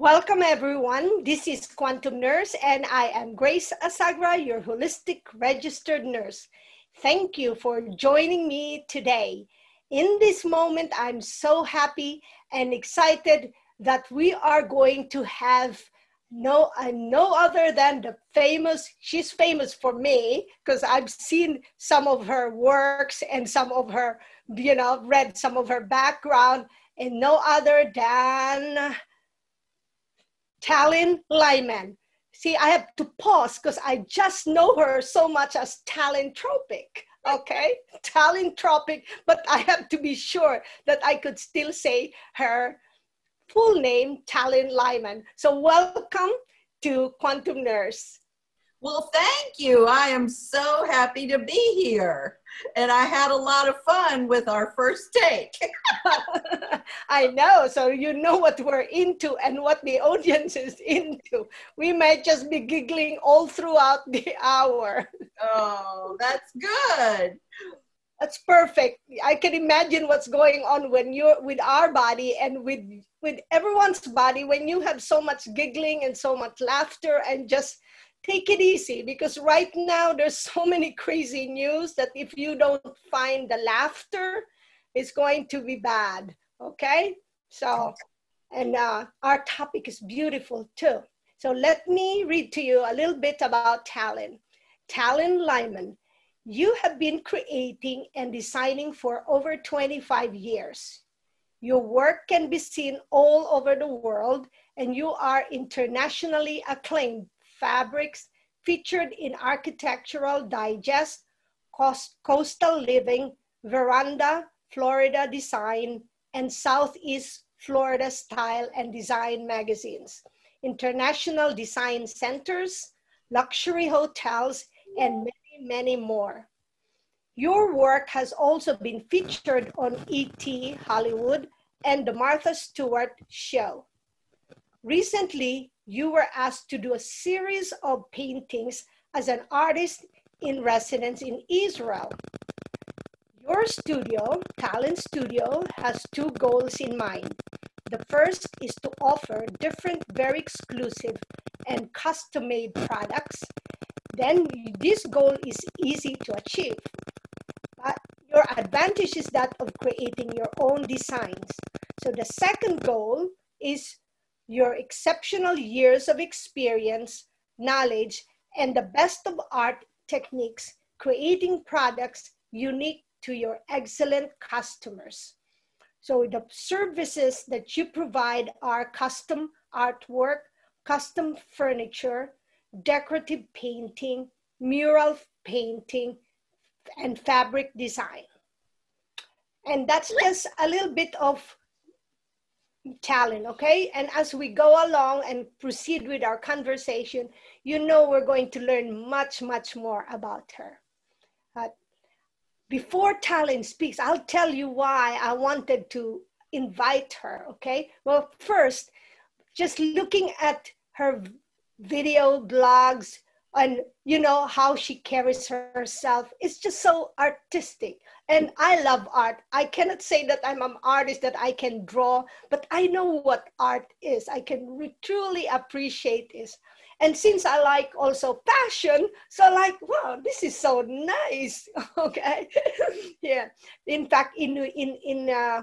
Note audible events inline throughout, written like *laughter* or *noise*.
Welcome, everyone. This is Quantum Nurse, and I am Grace Asagra, your holistic registered nurse. Thank you for joining me today. In this moment, I'm so happy and excited that we are going to have no uh, no other than the famous she's famous for me because i've seen some of her works and some of her you know read some of her background and no other than Talin Lyman. See, I have to pause because I just know her so much as Talentropic. Okay, Talentropic, but I have to be sure that I could still say her full name, Talin Lyman. So, welcome to Quantum Nurse. Well, thank you. I am so happy to be here. And I had a lot of fun with our first take. *laughs* I know. So you know what we're into and what the audience is into. We might just be giggling all throughout the hour. Oh, that's good. That's perfect. I can imagine what's going on when you're with our body and with with everyone's body when you have so much giggling and so much laughter and just take it easy because right now there's *laughs* so many crazy news that if you don't find the laughter it's going to be bad okay? So and uh, our topic is beautiful too. So let me read to you a little bit about Talin Talin Lyman you have been creating and designing for over 25 years. Your work can be seen all over the world and you are internationally acclaimed fabrics featured in Architectural Digest, Coast, Coastal Living, Veranda, Florida Design, and Southeast Florida Style and Design magazines, international design centers, luxury hotels, and many, many more. Your work has also been featured on ET Hollywood and the Martha Stewart Show. Recently, you were asked to do a series of paintings as an artist in residence in Israel. Your studio, Talin's Studio, has two goals in mind. The first is to offer different, very exclusive and custom made products. Then this goal is easy to achieve. But your advantage is that of creating your own designs. So the second goal is your exceptional years of experience, knowledge, and the best of art techniques, creating products unique to your excellent customers. So the services that you provide are custom artwork, custom furniture, decorative painting, mural painting, and fabric design. And that's just a little bit of Talin, okay? And as we go along and proceed with our conversation, you know we're going to learn much, much more about her. Before Talin speaks, I'll tell you why I wanted to invite her, okay? Well, first, just looking at her video blogs and you know how she carries herself. It's just so artistic. And i love art. I cannot say that i'm an artist that i can draw but i know what art is. I can re- truly appreciate this. And since i like also fashion so like wow this is so nice. *laughs* Okay. *laughs* Yeah. In fact in in in uh,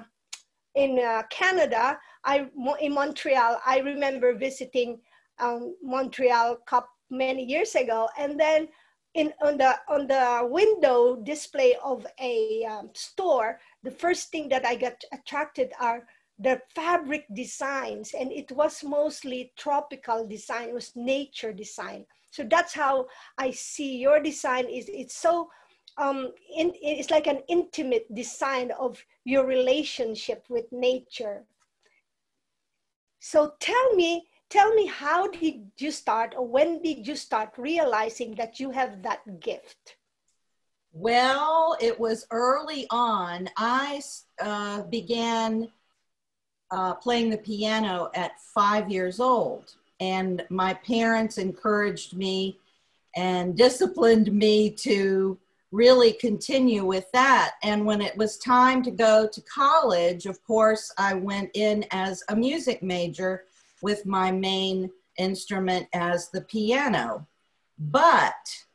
in uh, canada i in montreal i remember visiting um, montreal cup many years ago. And then in on the on the window display of a um, store the first thing that i got attracted are the fabric designs. And it was mostly tropical design it was nature design. So that's how i see your design is it's so um, in, it's like an intimate design of your relationship with nature. So tell me tell me how did you start or when did you start realizing that you have that gift? Well it was early on. I uh, began uh, playing the piano at five years old. And my parents encouraged me and disciplined me to really continue with that. And when it was time to go to college, of course, I went in as a music major with my main instrument as the piano. But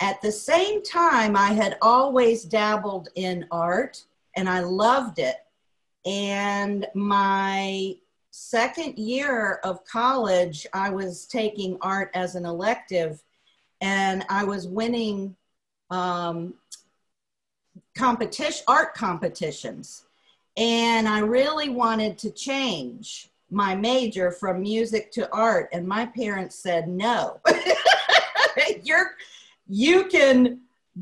at the same time, I had always dabbled in art and I loved it. And my second year of college, I was taking art as an elective and I was winning um, competition, art competitions. And I really wanted to change my major from music to art. And my parents said, no, *laughs* you're, you can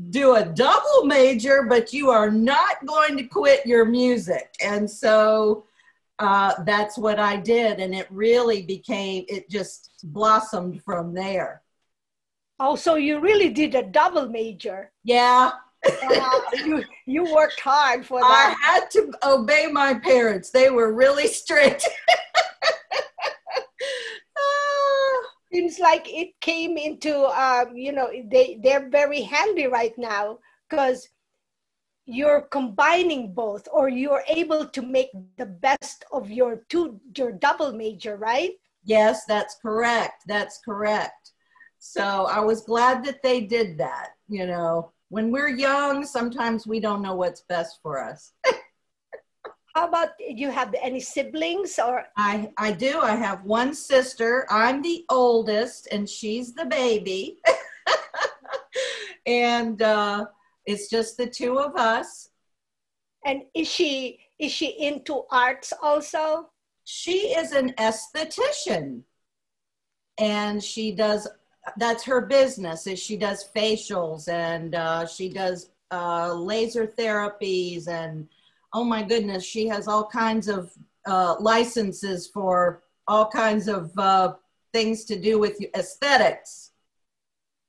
do a double major, but you are not going to quit your music. And so uh, that's what I did. And it really became, it just blossomed from there. Oh, so you really did a double major? Yeah. Uh, *laughs* you, you worked hard for that. I had to obey my parents. They were really strict. *laughs* *sighs* seems like it came into um, you know they they're very handy right now because you're combining both or you're able to make the best of your two your double major right yes that's correct that's correct so i was glad that they did that you know when we're young sometimes we don't know what's best for us *laughs* How about you have any siblings or? I, I do. I have one sister. I'm the oldest and she's the baby. *laughs* and uh, it's just the two of us. And is she is she into arts also? She is an esthetician. And she does that's her business is she does facials and uh, she does uh, laser therapies and oh my goodness, she has all kinds of uh, licenses for all kinds of uh, things to do with aesthetics.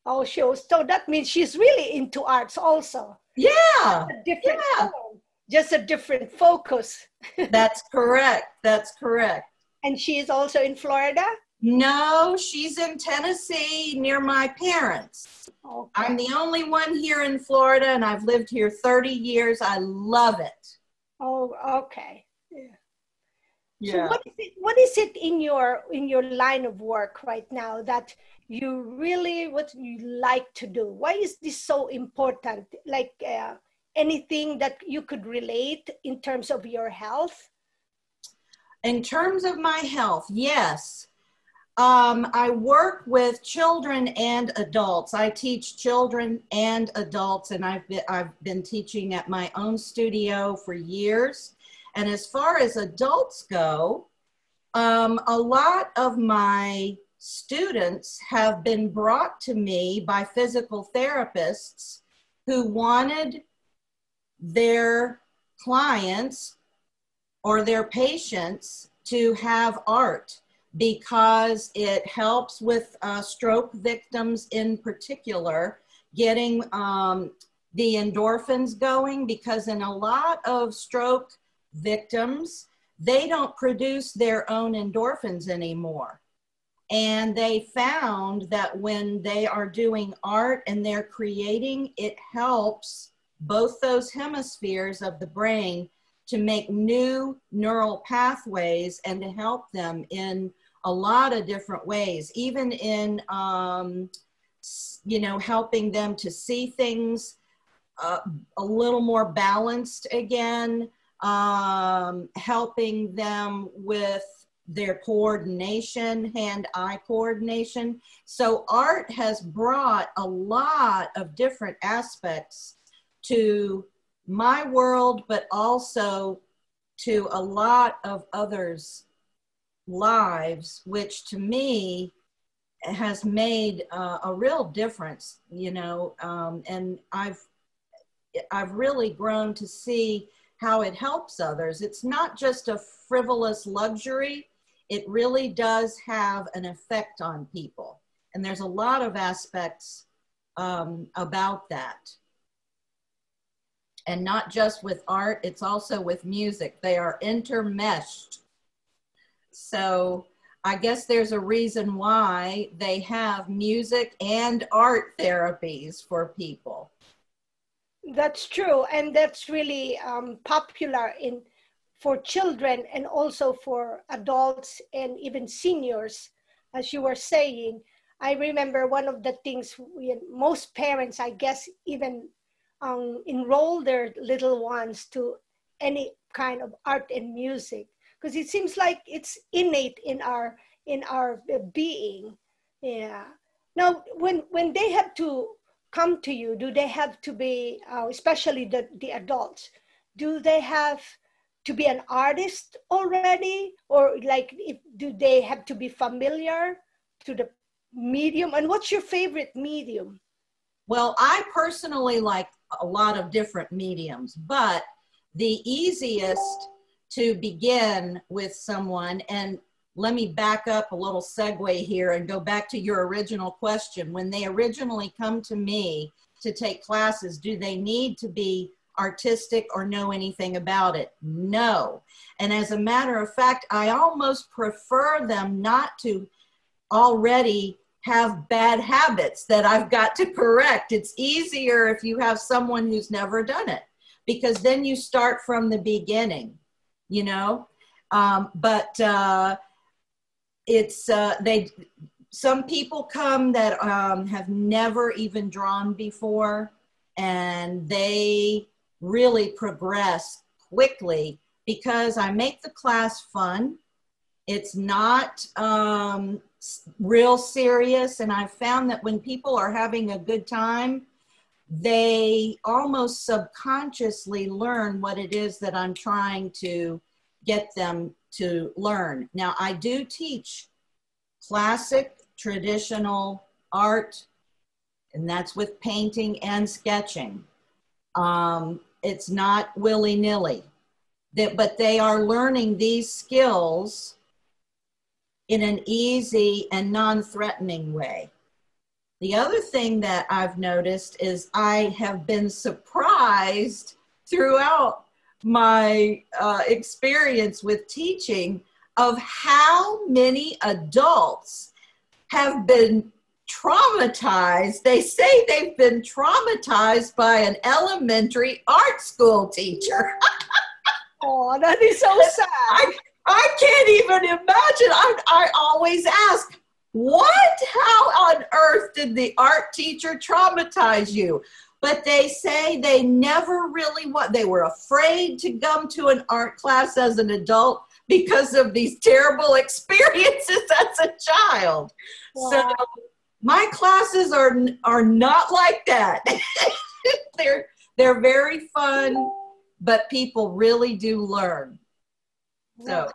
Oh, sure. So that means she's really into arts also. Yeah. A different yeah. Form, just a different focus. *laughs* That's correct. That's correct. And she is also in Florida? No, she's in Tennessee near my parents. Okay. I'm the only one here in Florida and I've lived here 30 years. I love it. Oh, okay. Yeah. yeah. So what is it? What is it in your in your line of work right now that you really what you like to do? Why is this so important? Like uh, anything that you could relate in terms of your health? In terms of my health, yes. Um, I work with children and adults. I teach children and adults, and I've been, I've been teaching at my own studio for years. And as far as adults go, um, a lot of my students have been brought to me by physical therapists who wanted their clients or their patients to have art because it helps with uh, stroke victims in particular getting um, the endorphins going because in a lot of stroke victims they don't produce their own endorphins anymore. And they found that when they are doing art and they're creating it helps both those hemispheres of the brain to make new neural pathways and to help them in a lot of different ways, even in, um, you know, helping them to see things uh, a little more balanced again, um, helping them with their coordination, hand eye coordination. So, art has brought a lot of different aspects to my world, but also to a lot of others lives, which to me has made uh, a real difference, you know, um, and I've I've really grown to see how it helps others. It's not just a frivolous luxury; it really does have an effect on people, and there's a lot of aspects um, about that. And not just with art, it's also with music. They are intermeshed so I guess there's a reason why they have music and art therapies for people. That's true. And that's really um, popular in for children and also for adults and even seniors, as you were saying. I remember one of the things we, most parents, I guess, even um, enroll their little ones to any kind of art and music because it seems like it's innate in our in our being. Yeah. Now, when when they have to come to you, do they have to be, uh, especially the the adults, do they have to be an artist already, or like if, do they have to be familiar to the medium? And what's your favorite medium? Well, I personally like a lot of different mediums, but the easiest to begin with someone, and let me back up a little segue here and go back to your original question. When they originally come to me to take classes, do they need to be artistic or know anything about it? No. And as a matter of fact, I almost prefer them not to already have bad habits that I've got to correct. It's easier if you have someone who's never done it because then you start from the beginning, you know? Um, but uh, it's, uh, they, some people come that um, have never even drawn before and they really progress quickly because I make the class fun. It's not um, real serious. And I've found that when people are having a good time, they almost subconsciously learn what it is that I'm trying to get them to learn. Now, I do teach classic, traditional art, and that's with painting and sketching. Um, it's not willy nilly, but they are learning these skills in an easy and non threatening way. The other thing that I've noticed is I have been surprised throughout my uh, experience with teaching of how many adults have been traumatized. They say they've been traumatized by an elementary art school teacher. oh, that is so *laughs* sad. I, I can't even imagine. I, I always ask, what? How on earth did the art teacher traumatize you? But they say they never really what they were afraid to come to an art class as an adult because of these terrible *laughs* experiences as a child. Wow. So my classes are are not like that. *laughs* they're they're very fun, but people really do learn. So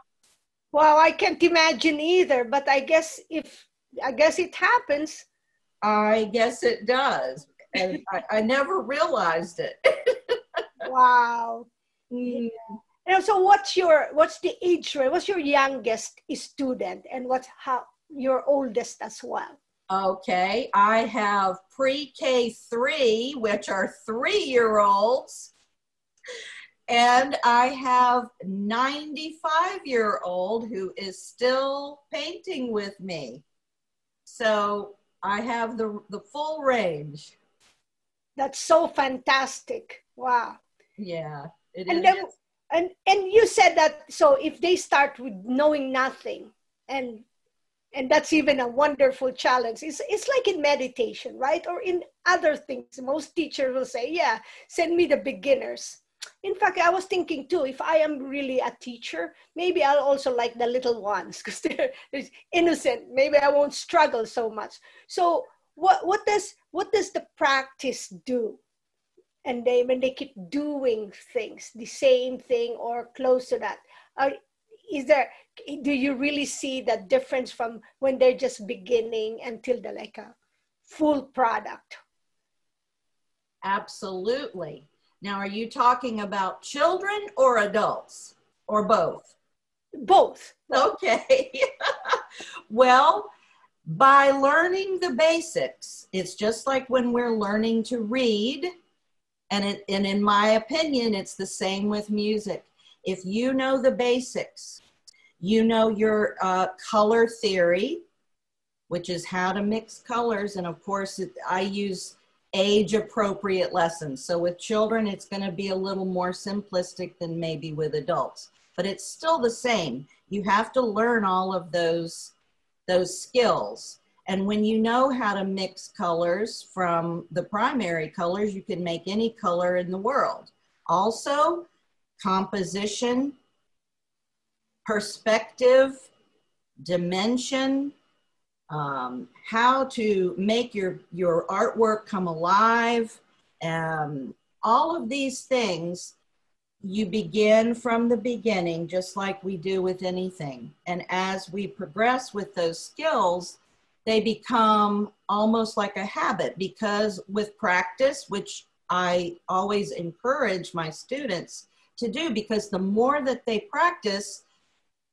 well, I can't imagine either, but I guess if I guess it happens. I guess it does. And I, I, never realized it. *laughs* wow. Mm. And so what's your what's the age range? What's your youngest student and what's how your oldest as well? Okay, I have pre-K three, which are three-year-olds, and I have 95 year old who is still painting with me. So I have the, the full range. That's so fantastic. Wow. Yeah. and is. then and and you said that so if they start with knowing nothing and and that's even a wonderful challenge it's, it's like in meditation right or in other things most teachers will say yeah send me the beginners in fact, I was thinking too, if I am really a teacher, maybe I'll also like the little ones *laughs* because they're, they're innocent. Maybe I won't struggle so much. So what, what does what does the practice do? And they when they keep doing things, the same thing or close to that, are, is there do you really see that difference from when they're just beginning until they're like a full product? Absolutely now, are you talking about children or adults or both? Both. Okay. *laughs* well, by learning the basics, it's just like when we're learning to read. And, it, and in my opinion, it's the same with music. If you know the basics, you know your uh, color theory, which is how to mix colors. And of course, it, I use age appropriate lessons. So with children, it's going to be a little more simplistic than maybe with adults. but it's still the same. You have to learn all of those, those skills. And when you know how to mix colors from the primary colors, you can make any color in the world. Also, composition, perspective, dimension, um, how to make your, your artwork come alive, um, all of these things you begin from the beginning just like we do with anything. And as we progress with those skills they become almost like a habit because with practice which i always encourage my students to do because the more that they practice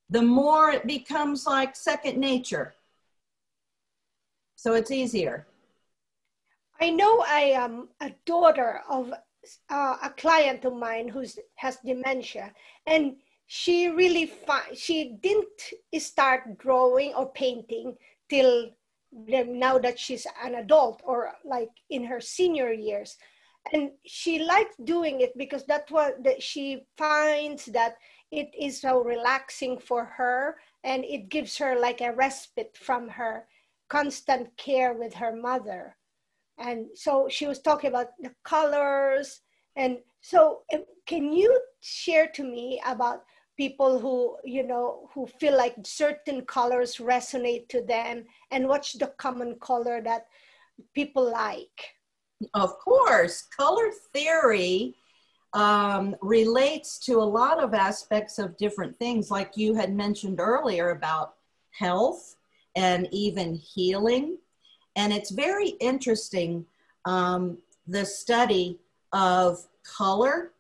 the more it becomes like second nature so it's easier. I know I am a daughter of uh, a client of mine who has dementia, and she really fi- she didn't start drawing or painting till now that she's an adult or like in her senior years. And she likes doing it because that's what that she finds that it is so relaxing for her and it gives her like a respite from her constant care with her mother. And so she was talking about the colors. And so can you share to me about people who you know who feel like certain colors resonate to them? And what's the common color that people like? Of course color theory um, relates to a lot of aspects of different things. Like you had mentioned earlier about health and even healing and it's very interesting um, the study of color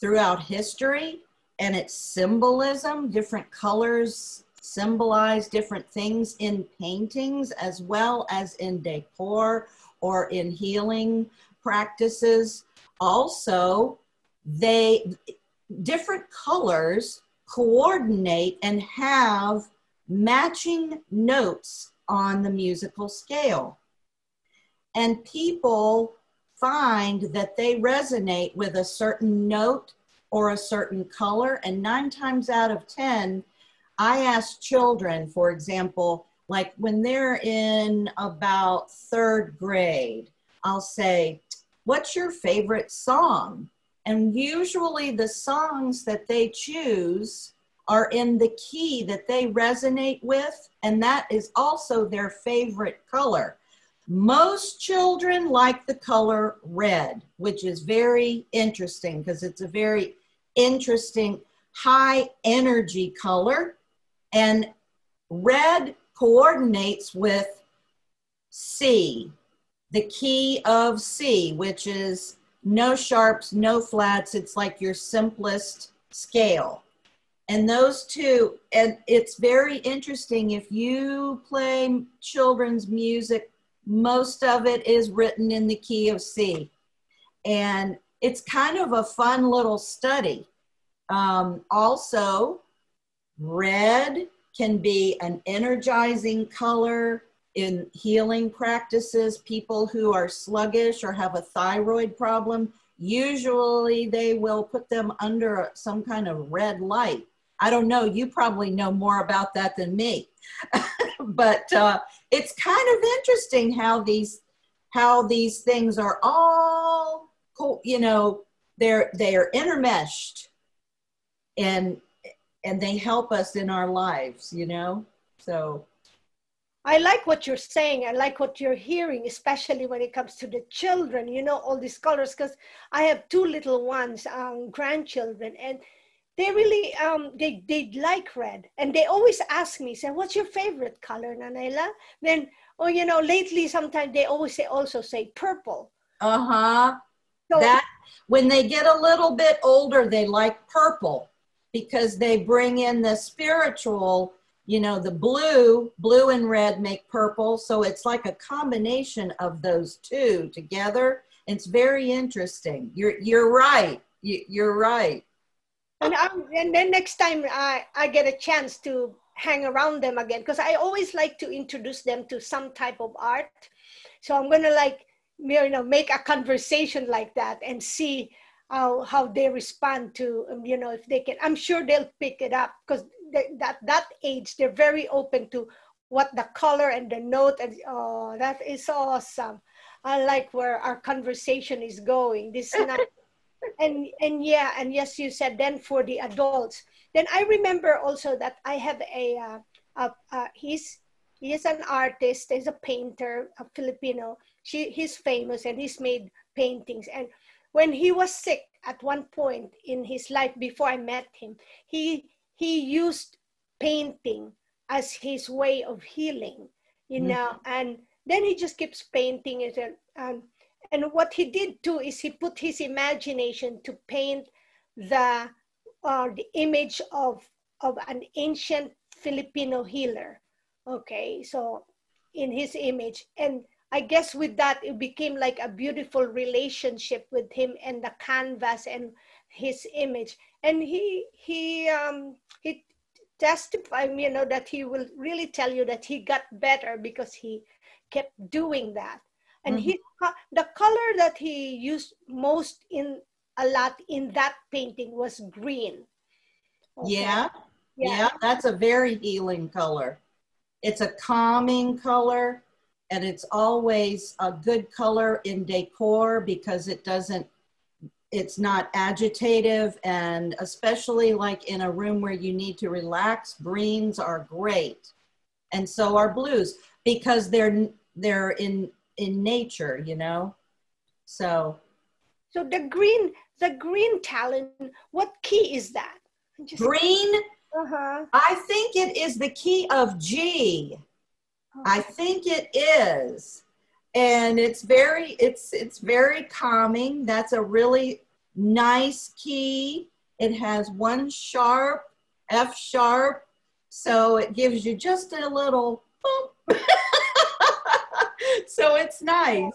throughout history and its symbolism. Different colors symbolize different things in paintings as well as in decor or in healing practices. Also, they different colors coordinate and have matching notes on the musical scale. And people find that they resonate with a certain note or a certain color. And nine times out of 10, I ask children, for example, like when they're in about third grade, I'll say, What's your favorite song? And usually the songs that they choose are in the key that they resonate with, and that is also their favorite color. Most children like the color red, which is very interesting because it's a very interesting high energy color. And red coordinates with C, the key of C, which is no sharps, no flats. It's like your simplest scale and those two and it's very interesting if you play children's music most of it is written in the key of c. And it's kind of a fun little study. Um, also red can be an energizing color in healing practices. People who are sluggish or have a thyroid problem usually they will put them under some kind of red light I don't know. You probably know more about that than me. *laughs* but uh, it's kind of interesting how these how these things are all you know they're they're intermeshed and and they help us in our lives you know so I like what you're saying. I like what you're hearing, especially when it comes to the children, you know, all these colors. Because I have two little ones, um, grandchildren, and they really um they they like red and they always ask me say what's your favorite color nanayla then oh you know lately sometimes they always say also say purple. Uh-huh. So, that when they get a little bit older they like purple because they bring in the spiritual you know the blue blue and red make purple. So it's like a combination of those two together. It's very interesting. You're you're right. You, you're right and I'm, and then next time I, I get a chance to hang around them again because I always like to introduce them to some type of art. So I'm gonna like you know make a conversation like that and see how how they respond to um, you know if they can i'm sure they'll pick it up because that that age they're very open to what the color and the note and oh that is awesome i like where our conversation is going this is not *laughs* and and yeah and yes you said then for the adults. Then i remember also that i have a uh, uh, uh, he's he is an artist he's a painter a filipino. She, he's famous and he's made paintings. And when he was sick at one point in his life before I met him, he he used painting as his way of healing, you mm-hmm. know, and then he just keeps painting it and um, and what he did too is he put his imagination to paint the uh, the image of of an ancient Filipino healer. Okay, so in his image and I guess with that, it became like a beautiful relationship with him and the canvas and his image. And he he um, he testified, you know, that he will really tell you that he got better because he kept doing that. And mm-hmm. he the color that he used most in a lot in that painting was green. Okay? Yeah. yeah, yeah, that's a very healing color. It's a calming color and it's always a good color in decor because it doesn't it's not agitative and especially like in a room where you need to relax greens are great and so are blues because they're they're in in nature you know so so the green the green Talin what key is that Just, green uh-huh. i think it is the key of g I think it is. And it's very it's it's very calming. That's a really nice key. It has one sharp, F sharp, so it gives you just a little *laughs* so it's nice.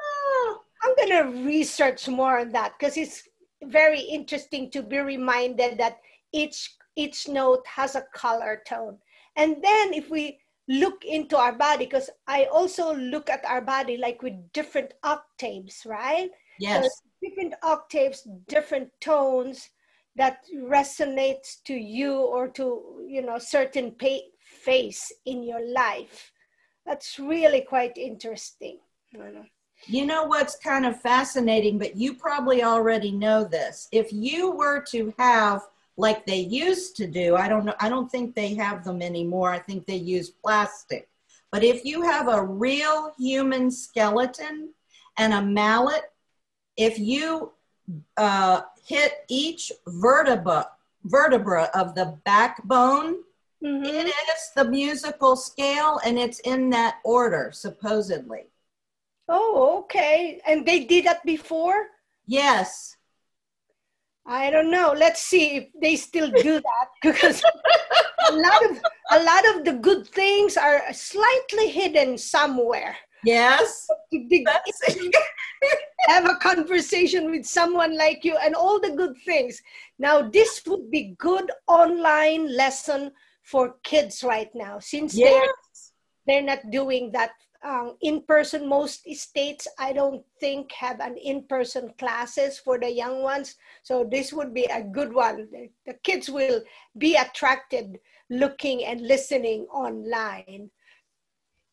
Oh, I'm going to research more on that because it's very interesting to be reminded that each each note has a color tone. And then if we look into our body because I also look at our body like with different octaves, right? Yes. So different octaves, different tones that resonates to you or to you know certain pa- face in your life. That's really quite interesting. You know what's kind of fascinating, but you probably already know this. If you were to have like they used to do. I don't know. I don't think they have them anymore. I think they use plastic. But if you have a real human skeleton and a mallet, if you uh, hit each vertebra vertebra of the backbone, mm-hmm. it is the musical scale, and it's in that order supposedly. Oh, okay. And they did that before. Yes. I don't know. Let's see if they still do that *laughs* because a lot of a lot of the good things are slightly hidden somewhere. Yes. *laughs* have a conversation with someone like you and all the good things. Now this would be good online lesson for kids right now. Since yes. they're they're not doing that um, in-person most states i don't think have an in-person classes for the young ones. So this would be a good one. The, the kids will be attracted looking and listening online.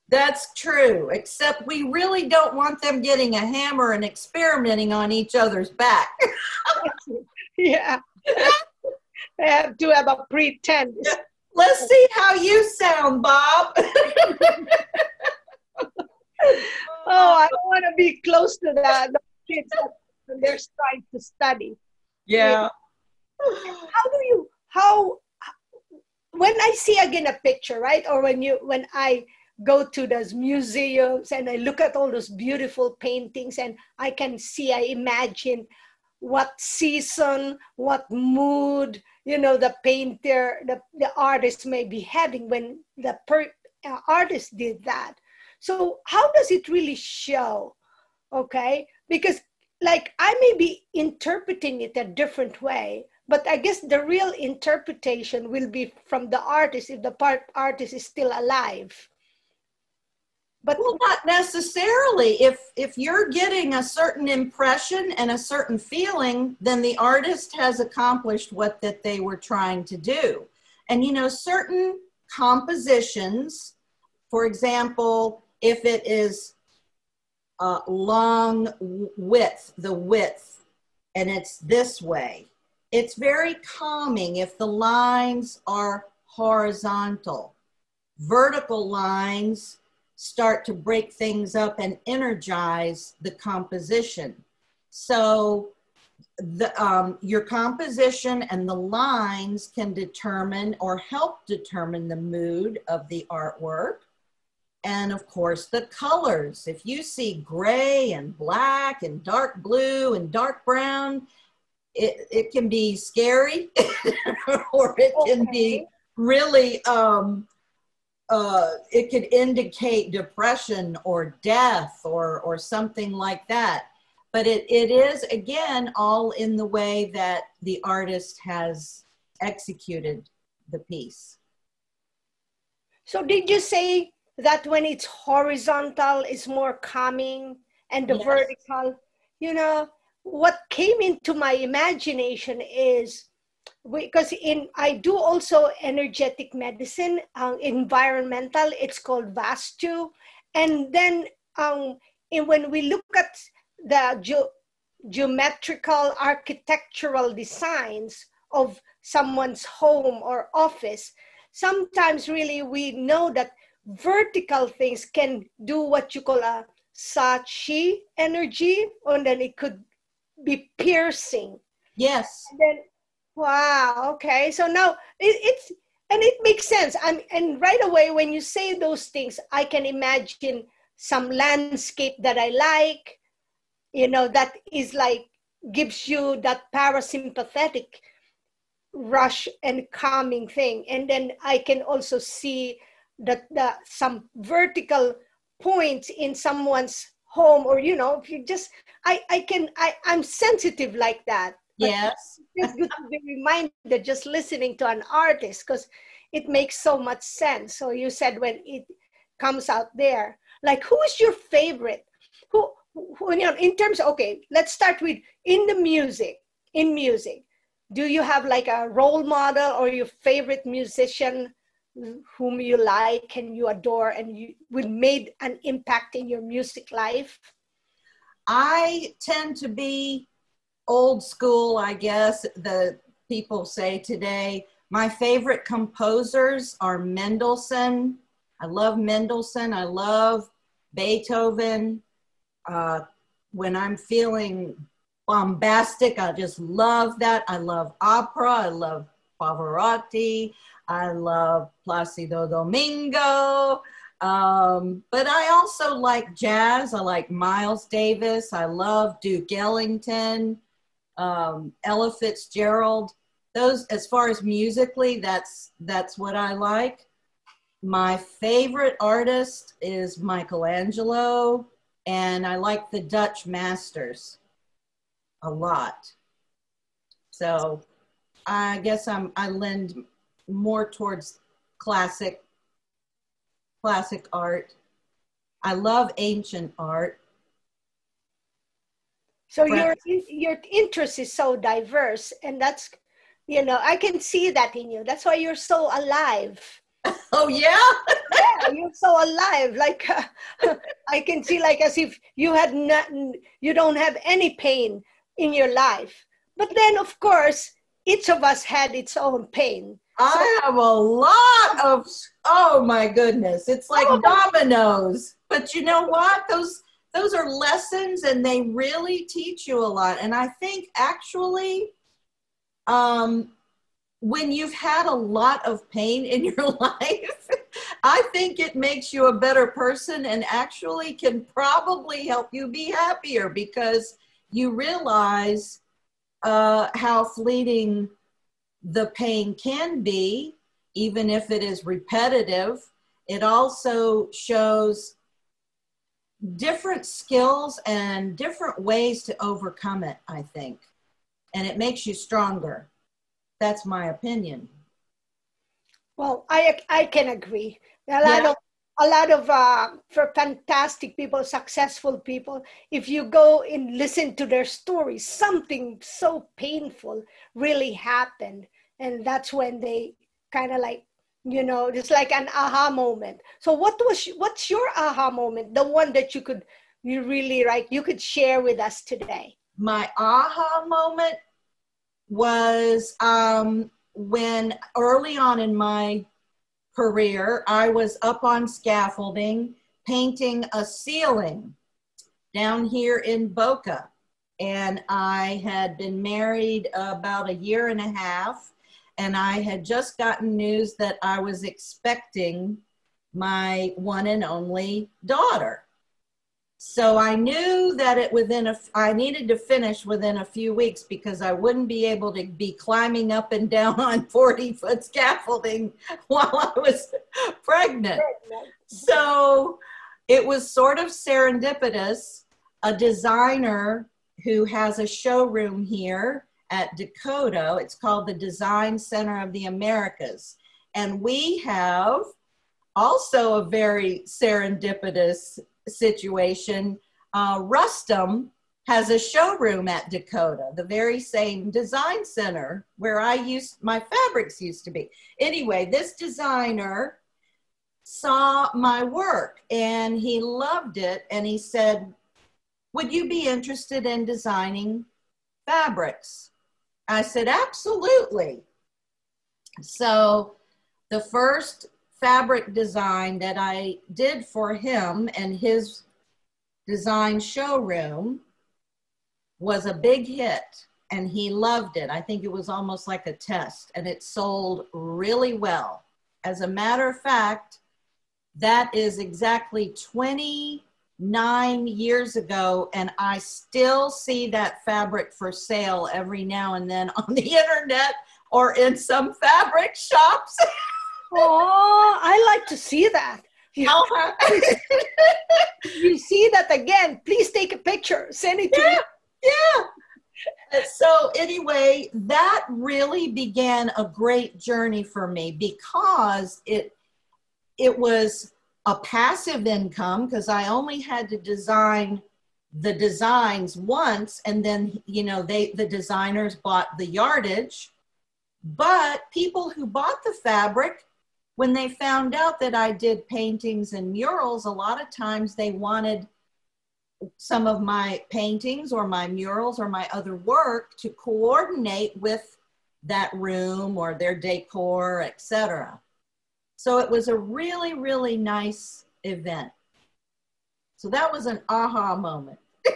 That's true except we really don't want them getting a hammer and experimenting on each other's back. *laughs* Yeah. *laughs* They have to have a pretend let's see how you sound bob *laughs* oh, I don't want to be close to that. The kids they're trying to study. Yeah. How do you how when I see again a picture, right? Or when you when I go to those museums and I look at all those beautiful paintings and I can see, I imagine what season, what mood, you know, the painter, the, the artist may be having when the per, uh, artist did that. So, how does it really show? Okay, because like I may be interpreting it a different way, but I guess the real interpretation will be from the artist if the part artist is still alive. But well, not necessarily. If if you're getting a certain impression and a certain feeling then the artist has accomplished what that they were trying to do. And you know certain compositions for example if it is long width the width and it's this way it's very calming if the lines are horizontal. Vertical lines start to break things up and energize the composition. So the, um, your composition and the lines can determine or help determine the mood of the artwork. And of course, the colors. If you see gray and black and dark blue and dark brown, it, it can be scary *laughs* or it can okay. be really um, uh, it could indicate depression or death or or something like that. But it, it is again all in the way that the artist has executed the piece. So did you say that when it's horizontal it's more calming and the yes. vertical? You know what came into my imagination is because in I do also energetic medicine, uh, environmental. It's called Vastu, and then um, in, when we look at the ge- geometrical architectural designs of someone's home or office, sometimes really we know that vertical things can do what you call a sachi energy, and then it could be piercing. Yes. And then Wow. Okay. So now it, it's and it makes sense. And and right away when you say those things, I can imagine some landscape that I like. You know that is like gives you that parasympathetic rush and calming thing, and then I can also see that the some vertical points in someone's home or you know if you just i i can i i'm sensitive like that Yes. it's good to be reminded that just listening to an artist because it makes so much sense. So you said when it comes out there, like who is your favorite? Who, who you know, in terms of, okay, let's start with in the music, in music. Do you have like a role model or your favorite musician whom you like and you adore and you would made an impact in your music life? I tend to be old school, I guess the people say today. My favorite composers are Mendelssohn. I love Mendelssohn. I love Beethoven. Uh, when I'm feeling bombastic, I just love that. I love opera. I love Pavarotti. I love Placido Domingo. Um, but I also like jazz. I like Miles Davis. I love Duke Ellington um, Ella Fitzgerald. Those, as far as musically, that's that's what I like. My favorite artist is Michelangelo, and I like the Dutch masters a lot. So I guess I'm I lend more towards classic classic art. I love ancient art. So your your interest is so diverse, and that's you know I can see that in you. That's why you're so alive. *laughs* Oh yeah, yeah, you're so alive. Like uh, *laughs* I can see, like as if you had not, you don't have any pain in your life. But then, of course, each of us had its own pain. I have a lot of. Oh my goodness, it's like oh, dominoes. But you know what? Those those are lessons and they really teach you a lot. And I think actually, um, when you've had a lot of pain in *laughs* your life, I think it makes you a better person and actually can probably help you be happier because you realize uh, how fleeting the pain can be, even if it is repetitive. It also shows different skills and different ways to overcome it, I think. And it makes you stronger. That's my opinion. Well, I, I can agree. Well, yeah. I don't a lot of uh, for fantastic people, successful people, if you go and listen to their stories, something so painful really happened. And that's when they kind of like, you know, it's like an aha moment. So what was what's your aha moment? The one that you could you really like you could share with us today. My aha moment was um when early on in my career, I was up on scaffolding painting a ceiling down here in Boca. And I had been married about a year and a half, and I had just gotten news that I was expecting my one and only daughter. So I knew that it within a, I needed to finish within a few weeks because I wouldn't be able to be climbing up and down *laughs* on 40 foot scaffolding *laughs* while I was pregnant. So it was sort of serendipitous. A designer who has a showroom here at DCOTA, it's called the Design Center of the Americas. And we have also a very serendipitous situation, uh, Rustum has a showroom at DCOTA, the very same design center where I used my fabrics used to be. Anyway, this designer saw my work and he loved it and he said, "Would you be interested in designing fabrics?" I said, "Absolutely." So, the first fabric design that I did for him and his design showroom was a big hit and he loved it. I think it was almost like a test and it sold really well. As a matter of fact, that is exactly 29 years ago and I still see that fabric for sale every now and then on the *laughs* internet or in some fabric shops. *laughs* Oh, I like to see that. You, uh-huh. *laughs* you see that again, please take a picture, send it to yeah, me. Yeah. So, anyway, that really began a great journey for me because it it was a passive income because I only had to design the designs once and then you know they the designers bought the yardage but people who bought the fabric when they found out that I did paintings and murals, a lot of times they wanted some of my paintings or my murals or my other work to coordinate with that room or their decor, etc. So it was a really, really nice event. So that was an aha moment. *laughs*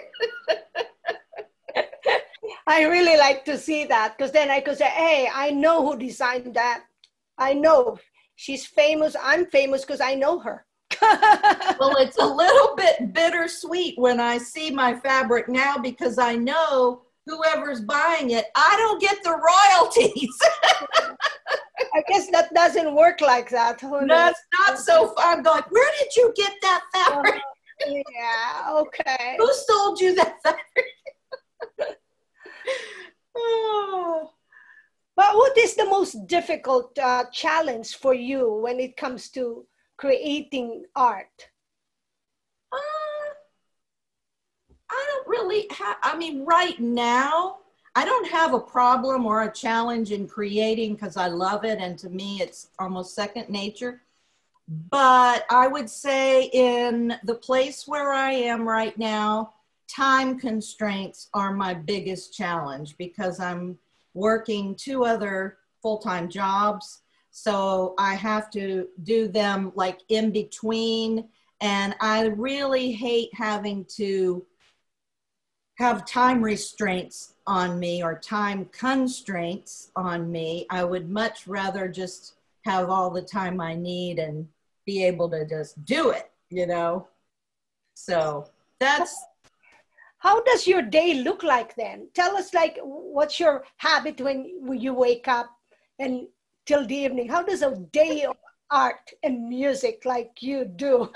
I really like to see that because then I could say, hey, I know who designed that. I know she's famous. I'm famous because I know her. *laughs* well, it's a little bit bittersweet when I see my fabric now because I know whoever's buying it, I don't get the royalties. *laughs* I guess that doesn't work like that. That's not so far. I'm going, where did you get that fabric? Uh, yeah, okay. Who sold you that fabric? oh. *sighs* But what is the most difficult uh, challenge for you when it comes to creating art? Uh, I don't really have, I mean, right now, I don't have a problem or a challenge in creating because I love it. And to me, it's almost second nature. But I would say, in the place where I am right now, time constraints are my biggest challenge because I'm working two other full time jobs. So I have to do them like in between. And I really hate having to have time restraints on me or time constraints on me. I would much rather just have all the time I need and be able to just do it, you know? So that's how does your day look like then tell us like what's your habit when you wake up and till the evening how does a day of art and music like you do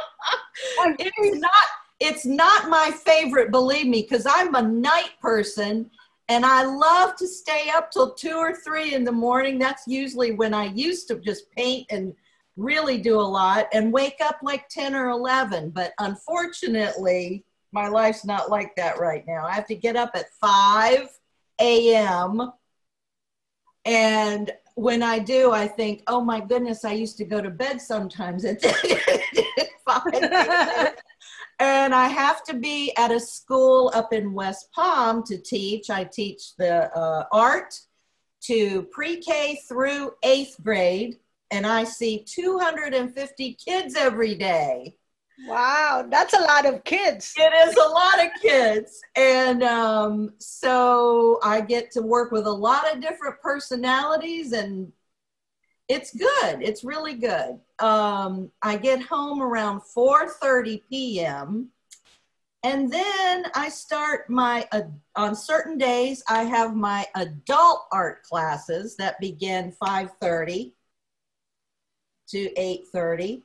*laughs* it's not it's not my favorite believe me because i'm a night person and i love to stay up till two or three in the morning that's usually when i used to just paint and really do a lot and wake up like 10 or 11. But unfortunately, my life's not like that right now. I have to get up at 5 a.m. And when I do, I think, oh my goodness, I used to go to bed sometimes at *laughs* 5 *laughs* and I have to be at a school up in West Palm to teach. I teach the uh, art to pre-K through eighth grade, and I see 250 kids every day. Wow, that's a lot of kids. It is a lot of kids. And um, so I get to work with a lot of different personalities and it's good. It's really good. Um, I get home around 4:30 p.m. And then I start my, uh, on certain days, I have my adult art classes that begin 5.30 to 8.30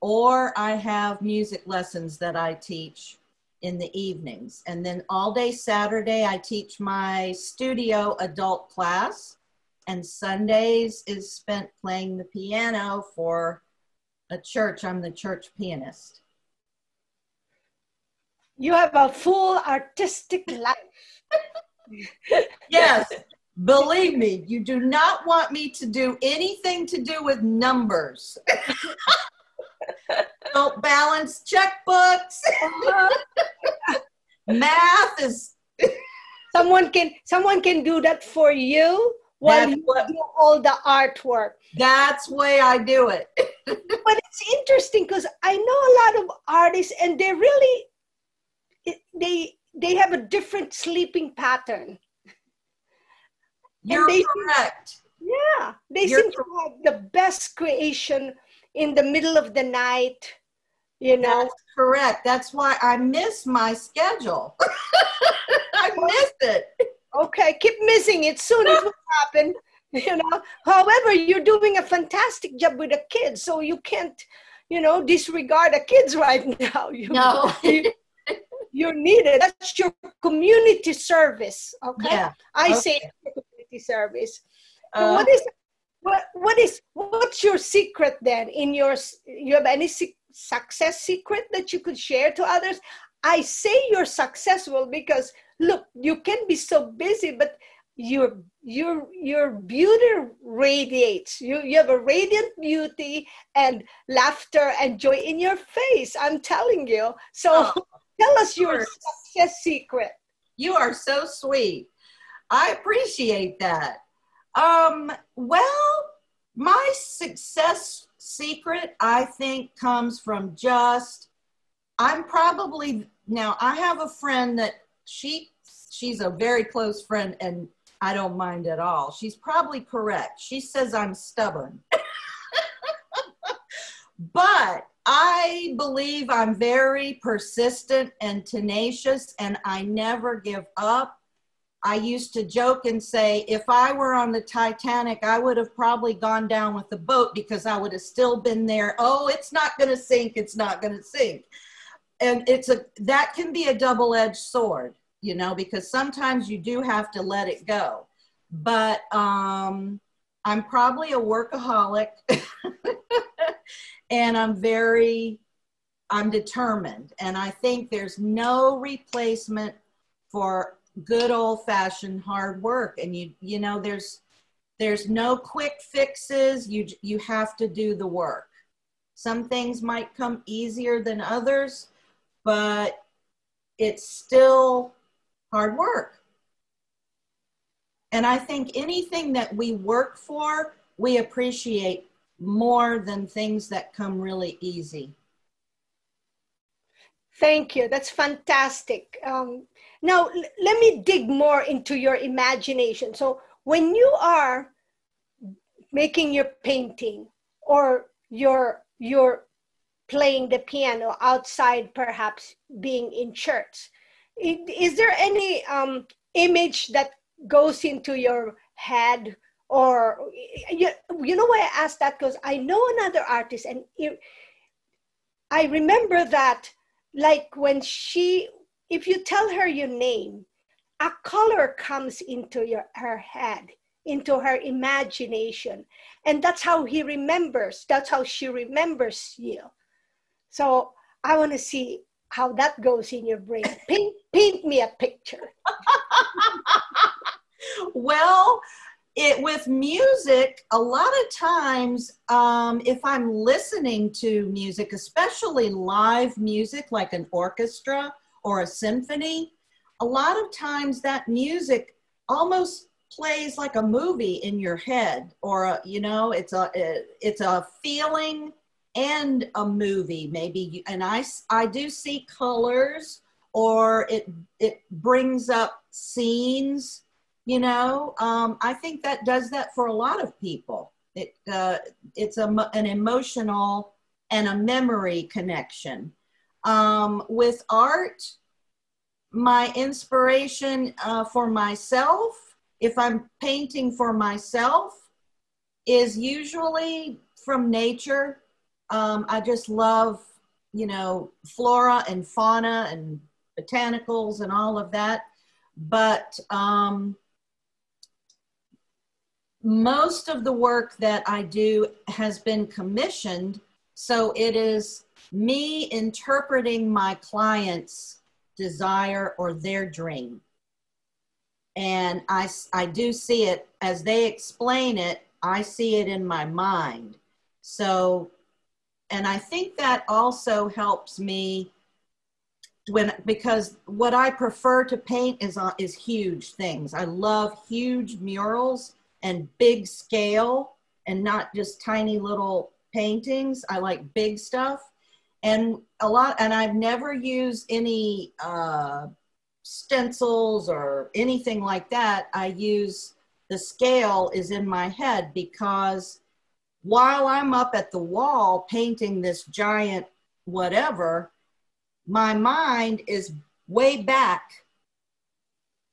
or I have music lessons that I teach in the evenings. And then all day Saturday, I teach my studio adult class. And Sundays is spent playing the piano for a church. I'm the church pianist. You have a full artistic life. *laughs* yes, believe me, you do not want me to do anything to do with numbers. *laughs* Don't balance checkbooks. *laughs* Math is. someone can someone can do that for you while you what, do all the artwork. That's way I do it. *laughs* but it's interesting because I know a lot of artists, and they really they they have a different sleeping pattern. You're they, correct. Yeah, they You're seem to have the best creation in the middle of the night you know that's correct that's why i miss my schedule *laughs* i miss it okay keep missing it. Soon it will *laughs* happen you know. However you're doing a fantastic job with the kids so you can't you know disregard the kids *laughs* right now. You, no. you, you're needed that's your community service okay? Yeah. i okay. say community service. Uh, what is what, what is what's your secret then? In your you have any success secret that you could share to others i say you're successful because look you can be so busy but your your your beauty radiates. You you have a radiant beauty and laughter and joy in your face i'm telling you. So oh, *laughs* tell us your success secret. You are so sweet. I appreciate that. Um, well, my success secret, I think, comes from just, I'm probably, now I have a friend that she, she's a very close friend and I don't mind at all. She's probably correct. She says I'm stubborn. *laughs* but I believe I'm very persistent and tenacious and I never give up. I used to joke and say, if I were on the Titanic, I would have probably gone down with the boat because I would have still been there. Oh, it's not going to sink. It's not going to sink. And it's a, that can be a double edged sword, you know, because sometimes you do have to let it go. But um, I'm probably a workaholic *laughs* and I'm very, I'm determined. And I think there's no replacement for good old fashioned hard work and you you know there's there's no quick fixes you you have to do the work some things might come easier than others but it's still hard work. And i think anything that we work for we appreciate more than things that come really easy. Thank you. That's fantastic. Um, now, l- let me dig more into your imagination. So, when you are making your painting or you're, you're playing the piano outside, perhaps being in church, is there any um, image that goes into your head? Or, you, you know why I asked that? Because I know another artist, and it, I remember that, like when she if you tell her your name, a color comes into your her head into her imagination. And that's how he remembers, that's how she remembers you. So I want to see how that goes in your brain. Paint, paint me a picture. *laughs* well, it with music a lot of times um, if i'm listening to music especially live music like an orchestra or a symphony a lot of times that music almost plays like a movie in your head or a, you know it's a it's a feeling and a movie maybe and i i do see colors or it it brings up scenes you know? Um, i think that does that for a lot of people. It uh, it's a, an emotional and a memory connection. Um, with art my inspiration uh, for myself if i'm painting for myself is usually from nature um, i just love you know flora and fauna and botanicals and all of that but um, most of the work that I do has been commissioned. So it is me interpreting my client's desire or their dream. And I, I do see it as they explain it, I see it in my mind. So, and I think that also helps me when because what I prefer to paint is uh, is huge things. I love huge murals and big scale and not just tiny little paintings. I like big stuff. And a lot, and I've never used any uh, stencils or anything like that. I use the scale is in my head because while I'm up at the wall painting this giant whatever, my mind is way back.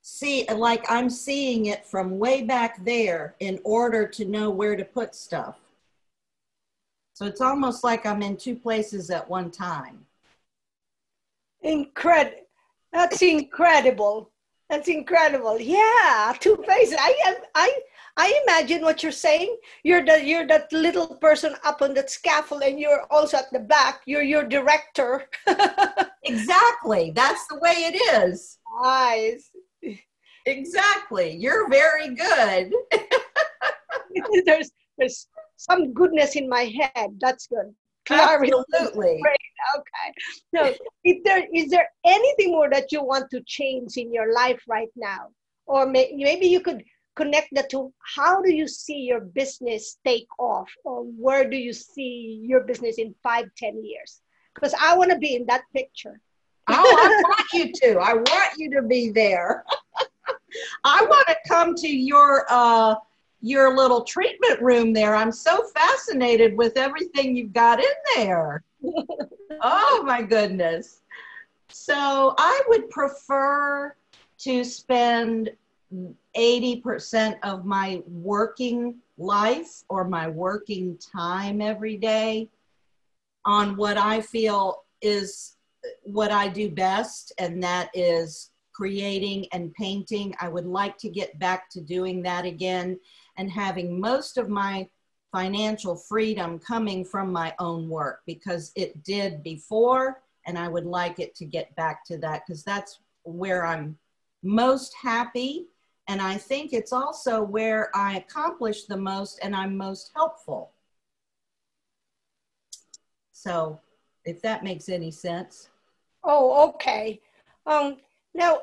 See like i'm seeing it from way back there in order to know where to put stuff. So it's almost like i'm in two places at one time. Incredible that's incredible. That's incredible. Yeah two places. I i i imagine what you're saying you're the you're that little person up on that scaffold and you're also at the back you're your director *laughs* exactly that's the way it is nice Exactly. You're very good. *laughs* there's there's some goodness in my head. That's good. Absolutely. Great. Okay. So, if there is there anything more that you want to change in your life right now, or may, maybe you could connect that to how do you see your business take off, or where do you see your business in five, ten years? Because I want to be in that picture. oh, I want you to. I want you to be there. *laughs* I want to come to your uh, your little treatment room there. I'm so fascinated with everything you've got in there. *laughs* oh my goodness. So I would prefer to spend 80% of my working life or my working time every day on what I feel is what I do best, and that is creating and painting. I would like to get back to doing that again and having most of my financial freedom coming from my own work because it did before and I would like it to get back to that because that's where I'm most happy and I think it's also where I accomplish the most and I'm most helpful. So, if that makes any sense. Oh, okay. Um, now,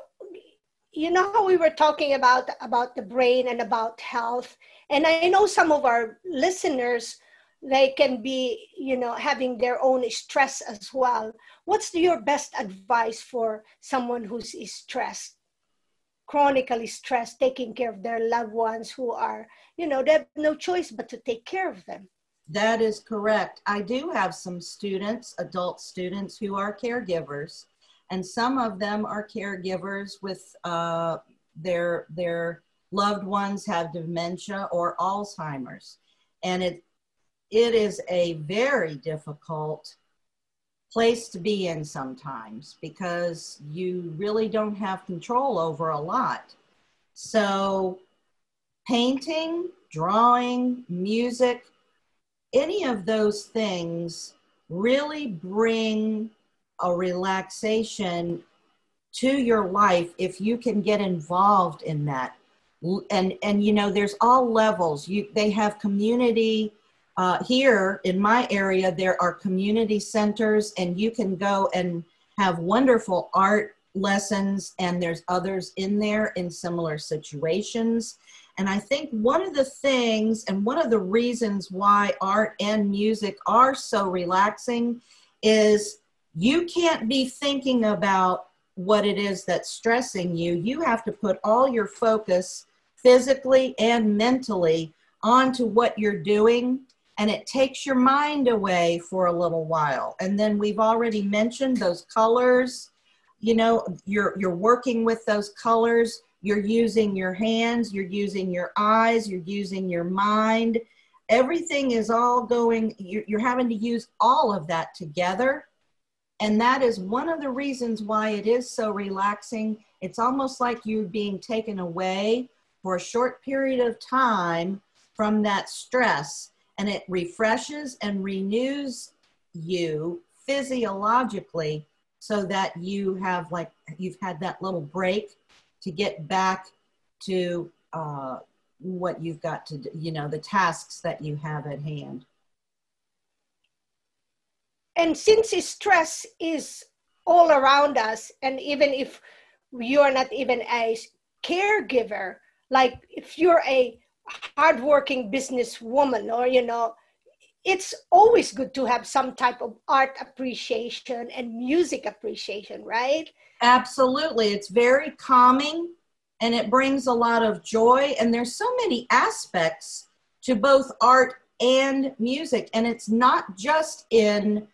you know how we were talking about about the brain and about health and i know some of our listeners they can be you know having their own stress as well what's your best advice for someone who's stressed chronically stressed taking care of their loved ones who are you know they have no choice but to take care of them. That is correct. I do have some students adult students who are caregivers and some of them are caregivers with uh, their their loved ones have dementia or Alzheimer's, and it it is a very difficult place to be in sometimes because you really don't have control over a lot. So painting, drawing, music, any of those things really bring a relaxation to your life if you can get involved in that and and you know there's all levels you they have community uh, here in my area there are community centers and you can go and have wonderful art lessons and there's others in there in similar situations. And i think one of the things and one of the reasons why art and music are so relaxing is you can't be thinking about what it is that's stressing you. You have to put all your focus physically and mentally onto what you're doing and it takes your mind away for a little while. And then we've already mentioned those colors you know you're you're working with those colors you're using your hands you're using your eyes you're using your mind. Everything is all going you're, you're having to use all of that together. And that is one of the reasons why it is so relaxing. It's almost like you're being taken away for a short period of time from that stress and it refreshes and renews you physiologically so that you have like you've had that little break to get back to uh, what you've got to do, you know the tasks that you have at hand. And since stress is all around us and even if you're not even a caregiver like if you're a hardworking businesswoman or you know it's always good to have some type of art appreciation and music appreciation right? Absolutely. It's very calming and it brings a lot of joy and there's so many aspects to both art and music and it's not just in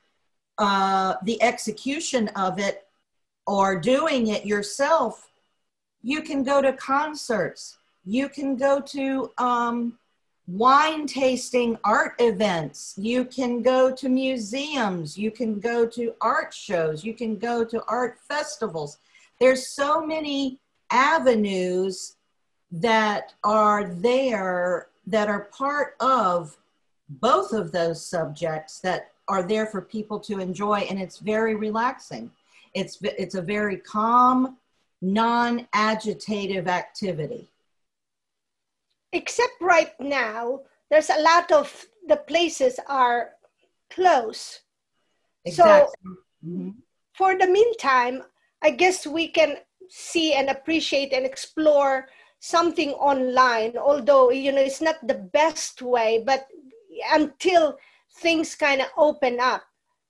uh, the execution of it or doing it yourself. You can go to concerts you can go to um, wine tasting art events. You can go to museums. You can go to art shows. You can go to art festivals. There's so many avenues that are there that are part of both of those subjects that are there for people to enjoy and it's very relaxing. It's, it's a very calm, non-agitative activity except right now there's a lot of the places are closed exactly. so mm-hmm. for the meantime i guess we can see and appreciate and explore something online although you know it's not the best way but until things kind of open up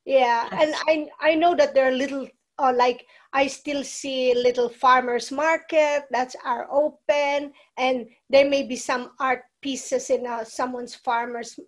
yeah yes. and i i know that there are little uh, like I still see little farmers market that's are open, and there may be some art pieces in uh, someone's farmers,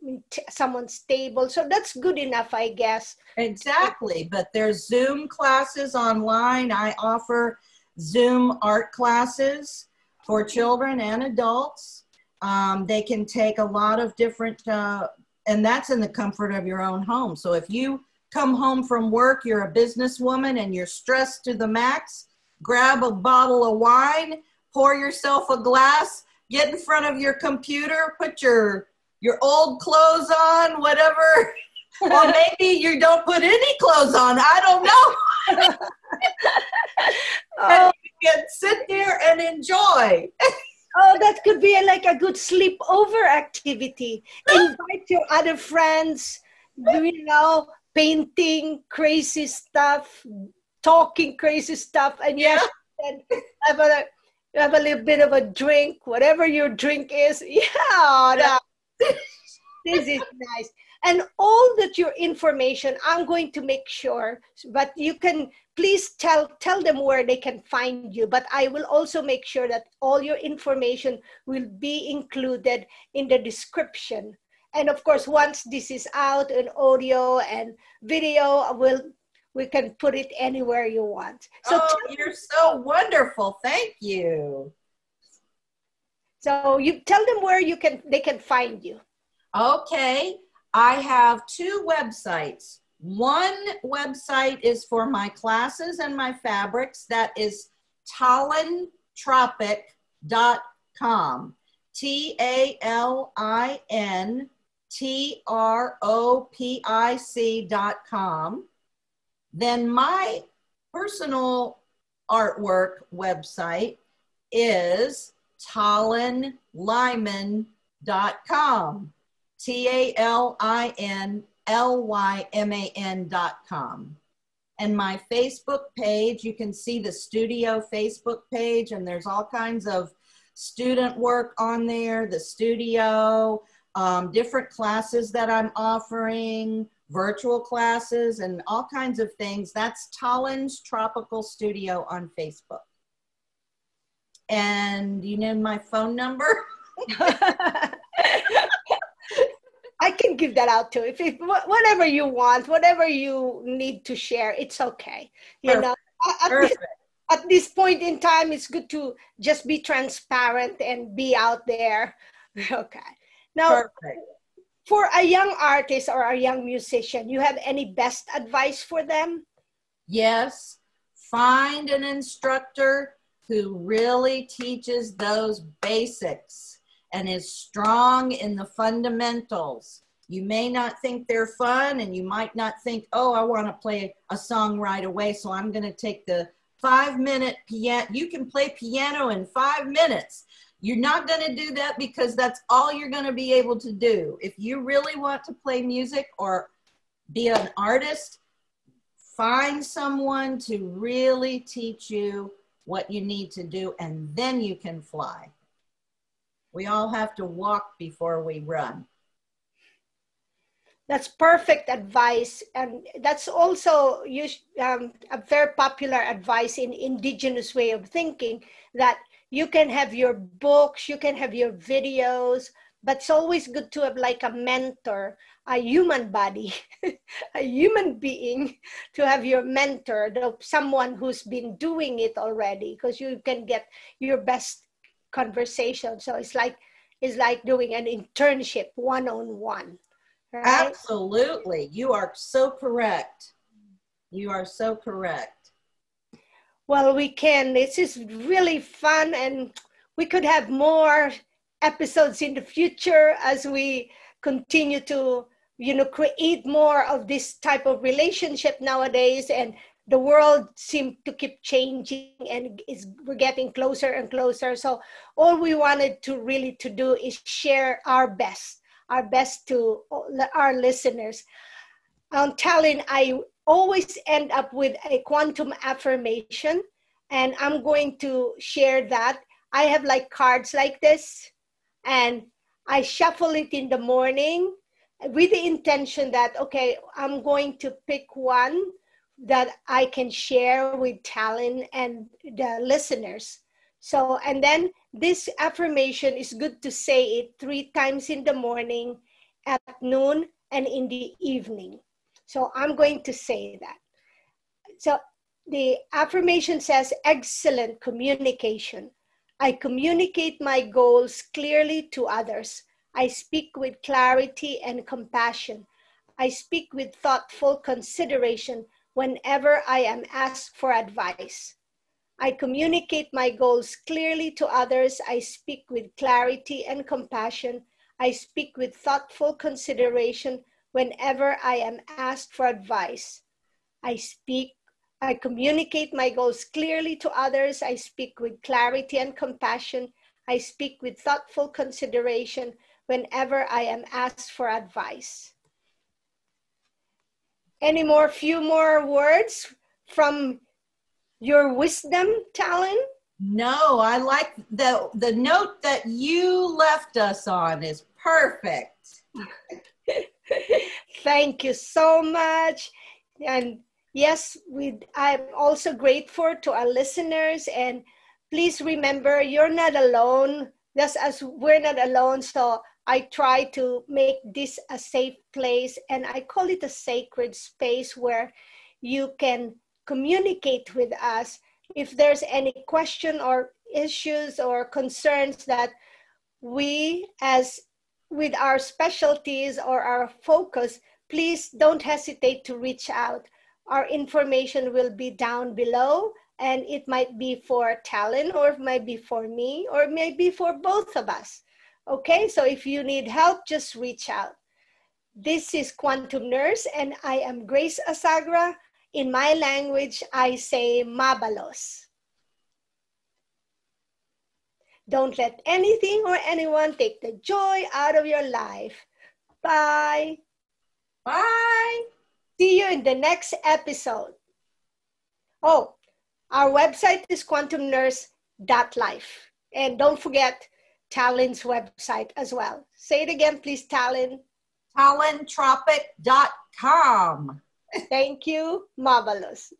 someone's table. So that's good enough, I guess. Exactly, but there's Zoom classes online. I offer Zoom art classes for children and adults. Um, they can take a lot of different, uh, and that's in the comfort of your own home. So if you come home from work, you're a businesswoman and you're stressed to the max, grab a bottle of wine, pour yourself a glass, get in front of your computer, put your your old clothes on, whatever. *laughs* or *laughs* maybe you don't put any clothes on. I don't know. *laughs* oh. you can sit there and enjoy. oh, that could be a, like a good sleepover activity. Invite your other friends. Do you know? Painting crazy stuff, talking crazy stuff, and yes, and have a have a little bit of a drink, whatever your drink is. *laughs* Yeah, *laughs* this is nice. And all that your information, I'm going to make sure, but you can please tell tell them where they can find you. But I will also make sure that all your information will be included in the description and of course once this is out in audio and video we'll we can put it anywhere you want. So oh, you're so wonderful. Thank you. So you tell them where you can they can find you. Okay. I have two websites. One website is for my classes and my fabrics. That is talintropic.com T A L I N T R O P I C dot com. Then my personal artwork website is talinlyman.com. dot com. And my Facebook page, you can see the studio Facebook page, and there's all kinds of student work on there, the studio, um, different classes that I'm offering, virtual classes, and all kinds of things. That's Talin's Tropical Studio on Facebook. And you know my phone number? *laughs* I can give that out too. If, if whatever you want, whatever you need to share, it's okay. You Perfect. know, at this, at this point in time, it's good to just be transparent and be out there. *laughs* Okay. Now, Perfect. for a young artist or a young musician, you have any best advice for them? Yes. Find an instructor who really teaches those basics and is strong in the fundamentals. You may not think they're fun and you might not think, oh, I want to play a song right away, so I'm going to take the five minute piano. You can play piano in five minutes. You're not going to do that because that's all you're going to be able to do. If you really want to play music or be an artist, find someone to really teach you what you need to do, and then you can fly. We all have to walk before we run. That's perfect advice. And that's also um, a very popular advice in indigenous way of thinking that you can have your books, you can have your videos, but it's always good to have like a mentor, a human body, *laughs* a human being to have your mentor, someone who's been doing it already, because you can get your best conversation. So it's like it's like doing an internship one on one. Absolutely. You are so correct. You are so correct. Well, we can. This is really fun, and we could have more episodes in the future as we continue to you know create more of this type of relationship nowadays and the world seems to keep changing and is we're getting closer and closer so all we wanted to really to do is share our best our best to our listeners i'm telling i always end up with a quantum affirmation and i'm going to share that i have like cards like this and i shuffle it in the morning with the intention that okay i'm going to pick one that I can share with Talin and the listeners. So, and then this affirmation is good to say it three times in the morning, at noon, and in the evening. So, I'm going to say that. So, the affirmation says excellent communication. I communicate my goals clearly to others. I speak with clarity and compassion. I speak with thoughtful consideration whenever I am asked for advice. I communicate my goals clearly to others. I speak with clarity and compassion. I speak with thoughtful consideration whenever I am asked for advice. I speak, I communicate my goals clearly to others. I speak with clarity and compassion. I speak with thoughtful consideration whenever I am asked for advice. Any more, few more words from your wisdom, Talin? No, I like the the note that you left us on is perfect. *laughs* Thank you so much. And yes, we I'm also grateful to our listeners and please remember you're not alone. Just as we're not alone, so I try to make this a safe place and I call it a sacred space where you can communicate with us if there's any question or issues or concerns that we as with our specialties or our focus please don't hesitate to reach out our information will be down below and it might be for Talin or it might be for me or maybe for both of us Okay, so if you need help, just reach out. This is Quantum Nurse, and I am Grace Asagra. In my language, I say mabalos. Don't let anything or anyone take the joy out of your life. Bye. Bye. See you in the next episode. Oh, our website is quantumnurse.life. And don't forget Talin's website as well. Say it again, please, Talin. Talintropic.com. Thank you. Marvelous.